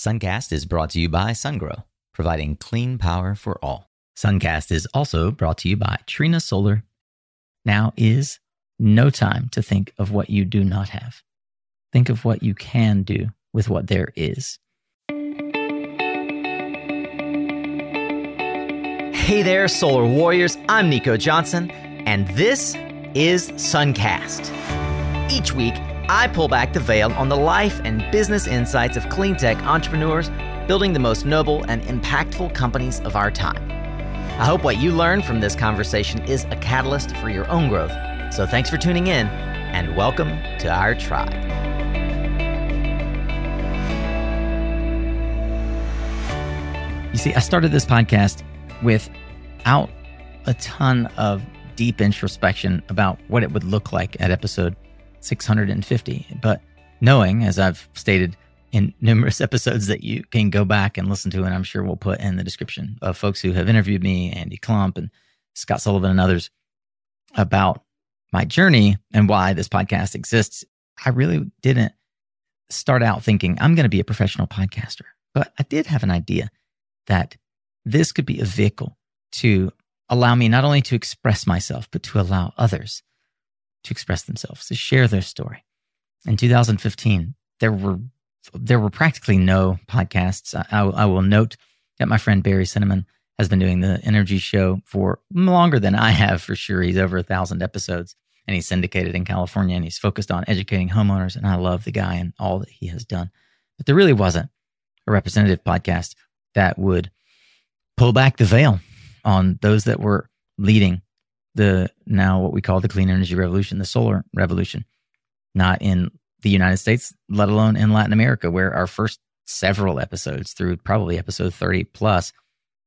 Suncast is brought to you by SunGrow, providing clean power for all. Suncast is also brought to you by Trina Solar. Now is no time to think of what you do not have. Think of what you can do with what there is. Hey there, Solar Warriors. I'm Nico Johnson, and this is Suncast. Each week, I pull back the veil on the life and business insights of clean tech entrepreneurs building the most noble and impactful companies of our time. I hope what you learn from this conversation is a catalyst for your own growth. So thanks for tuning in and welcome to our tribe. You see, I started this podcast without a ton of deep introspection about what it would look like at episode 650. But knowing, as I've stated in numerous episodes that you can go back and listen to, and I'm sure we'll put in the description of folks who have interviewed me, Andy Klump and Scott Sullivan and others about my journey and why this podcast exists. I really didn't start out thinking I'm going to be a professional podcaster, but I did have an idea that this could be a vehicle to allow me not only to express myself, but to allow others to express themselves, to share their story. In 2015, there were there were practically no podcasts. I, I will note that my friend Barry Cinnamon has been doing the Energy Show for longer than I have for sure. He's over a thousand episodes and he's syndicated in California and he's focused on educating homeowners. And I love the guy and all that he has done. But there really wasn't a representative podcast that would pull back the veil on those that were leading the now what we call the clean energy revolution, the solar revolution, not in the United States, let alone in Latin America, where our first several episodes through probably episode 30 plus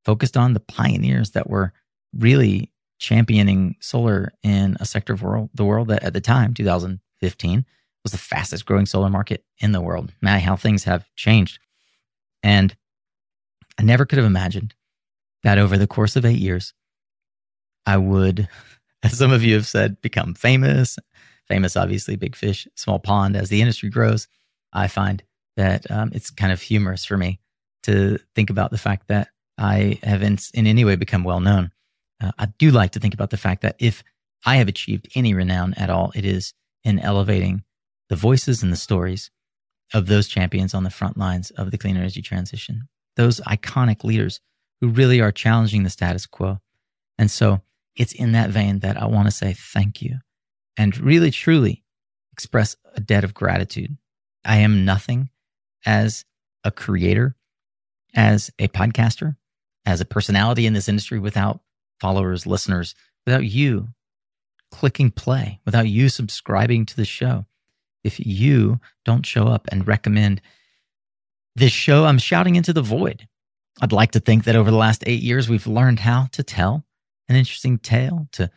focused on the pioneers that were really championing solar in a sector of world, the world that at the time, 2015, was the fastest growing solar market in the world. Man, how things have changed. And I never could have imagined that over the course of eight years, I would, as some of you have said, become famous. Famous, obviously, big fish, small pond. As the industry grows, I find that um, it's kind of humorous for me to think about the fact that I have in, in any way become well known. Uh, I do like to think about the fact that if I have achieved any renown at all, it is in elevating the voices and the stories of those champions on the front lines of the clean energy transition, those iconic leaders who really are challenging the status quo. And so it's in that vein that I want to say thank you and really truly express a debt of gratitude. I am nothing as a creator, as a podcaster, as a personality in this industry without followers, listeners, without you clicking play, without you subscribing to the show. If you don't show up and recommend this show, I'm shouting into the void. I'd like to think that over the last eight years, we've learned how to tell an interesting tale, to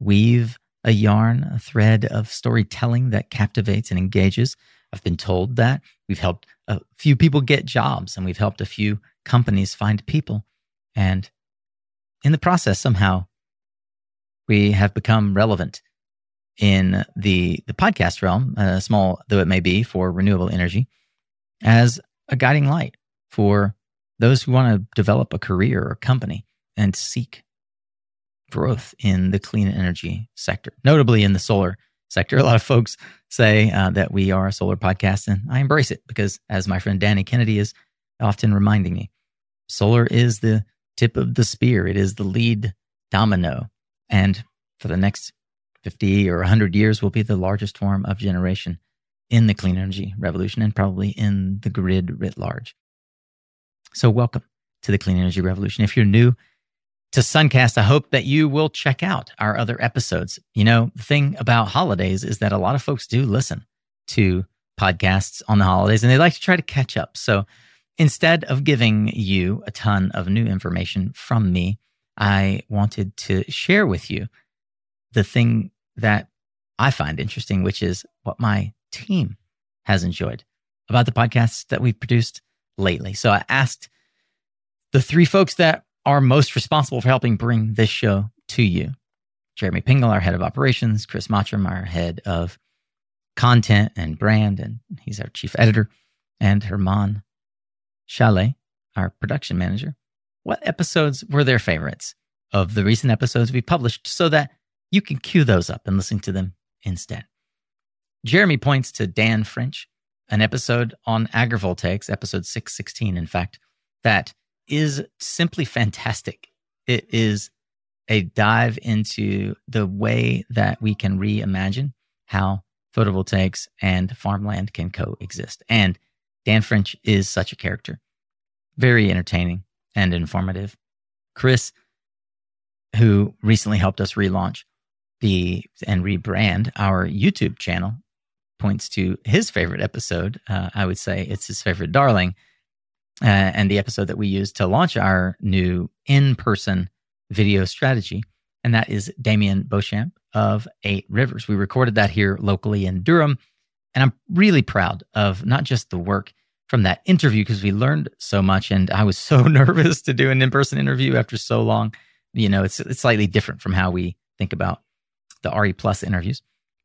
weave a yarn, a thread of storytelling that captivates and engages. I've been told that we've helped a few people get jobs and we've helped a few companies find people. And in the process, somehow we have become relevant in the, the podcast realm, uh, small though it may be for renewable energy, as a guiding light for those who want to develop a career or company and seek growth in the clean energy sector, notably in the solar sector. A lot of folks say uh, that we are a solar podcast, and I embrace it because, as my friend Danny Kennedy is often reminding me, solar is the tip of the spear, it is the lead domino. And for the next 50 or 100 years, will be the largest form of generation in the clean energy revolution and probably in the grid writ large. So, welcome to the clean energy revolution. If you're new, to Suncast, I hope that you will check out our other episodes. You know, the thing about holidays is that a lot of folks do listen to podcasts on the holidays and they like to try to catch up. So instead of giving you a ton of new information from me, I wanted to share with you the thing that I find interesting, which is what my team has enjoyed about the podcasts that we've produced lately. So I asked the three folks that are most responsible for helping bring this show to you. Jeremy Pingle, our head of operations, Chris Mottram, our head of content and brand, and he's our chief editor, and Herman Chalet, our production manager, what episodes were their favorites of the recent episodes we published so that you can cue those up and listen to them instead. Jeremy points to Dan French, an episode on agrivoltaics, episode 616, in fact, that is simply fantastic. It is a dive into the way that we can reimagine how photovoltaics and farmland can coexist. And Dan French is such a character, very entertaining and informative. Chris, who recently helped us relaunch the and rebrand our YouTube channel, points to his favorite episode. Uh, I would say it's his favorite darling, uh, and the episode that we used to launch our new in person video strategy. And that is Damien Beauchamp of Eight Rivers. We recorded that here locally in Durham. And I'm really proud of not just the work from that interview because we learned so much. And I was so nervous to do an in person interview after so long. You know, it's, it's slightly different from how we think about the RE Plus interviews.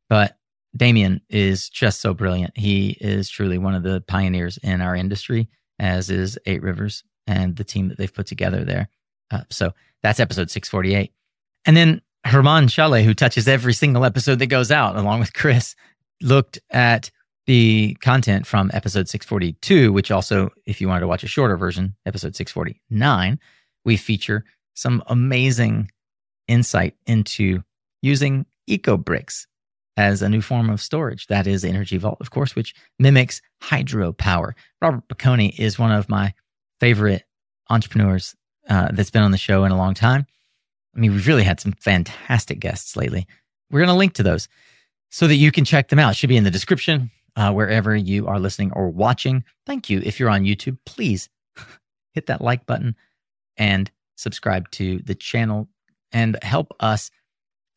But Damien is just so brilliant. He is truly one of the pioneers in our industry, as is Eight Rivers and the team that they've put together there. Uh, so that's episode 648. And then Herman Chalet, who touches every single episode that goes out, along with Chris, looked at the content from episode 642, which also, if you wanted to watch a shorter version, episode 649, we feature some amazing insight into using eco bricks as a new form of storage. That is Energy Vault, of course, which mimics hydropower. Robert Piconi is one of my favorite entrepreneurs uh, that's been on the show in a long time. I mean, we've really had some fantastic guests lately. We're going to link to those so that you can check them out. It should be in the description uh, wherever you are listening or watching. Thank you. If you're on YouTube, please hit that like button and subscribe to the channel and help us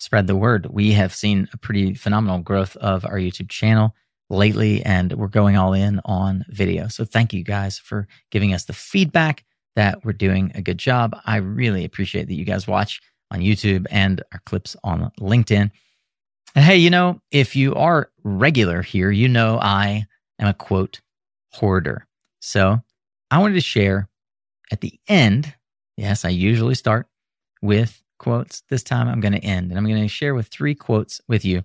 spread the word. We have seen a pretty phenomenal growth of our YouTube channel lately, and we're going all in on video. So thank you guys for giving us the feedback that we're doing a good job. I really appreciate that you guys watch on YouTube and our clips on LinkedIn. And hey, you know, if you are regular here, you know I am a quote hoarder. So I wanted to share at the end. Yes, I usually start with quotes. This time I'm going to end and I'm going to share with three quotes with you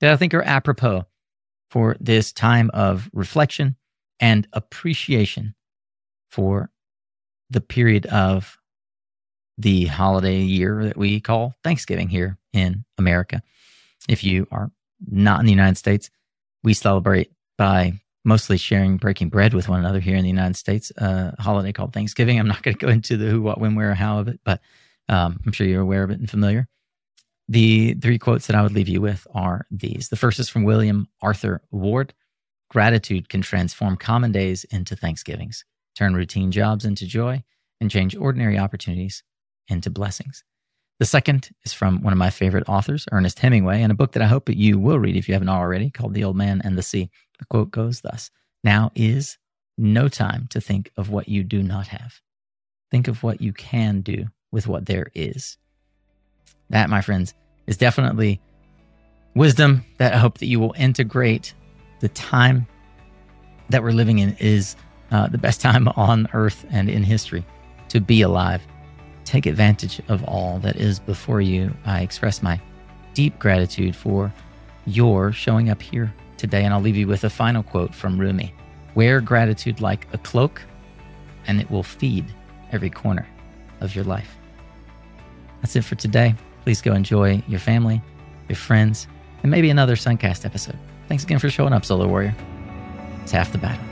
that I think are apropos for this time of reflection and appreciation for the period of the holiday year that we call Thanksgiving here in America. If you are not in the United States, we celebrate by mostly sharing breaking bread with one another here in the United States, a holiday called Thanksgiving. I'm not going to go into the who, what, when, where, how of it, but um, I'm sure you're aware of it and familiar. The three quotes that I would leave you with are these. The first is from William Arthur Ward Gratitude can transform common days into Thanksgivings turn routine jobs into joy, and change ordinary opportunities into blessings. The second is from one of my favorite authors, Ernest Hemingway, and a book that I hope that you will read if you haven't already called The Old Man and the Sea. The quote goes thus Now is no time to think of what you do not have. Think of what you can do with what there is. That, my friends, is definitely wisdom that I hope that you will integrate. The time that we're living in is uh, the best time on earth and in history to be alive. Take advantage of all that is before you. I express my deep gratitude for your showing up here today. And I'll leave you with a final quote from Rumi Wear gratitude like a cloak, and it will feed every corner of your life. That's it for today. Please go enjoy your family, your friends, and maybe another Suncast episode. Thanks again for showing up, Solar Warrior. It's half the battle.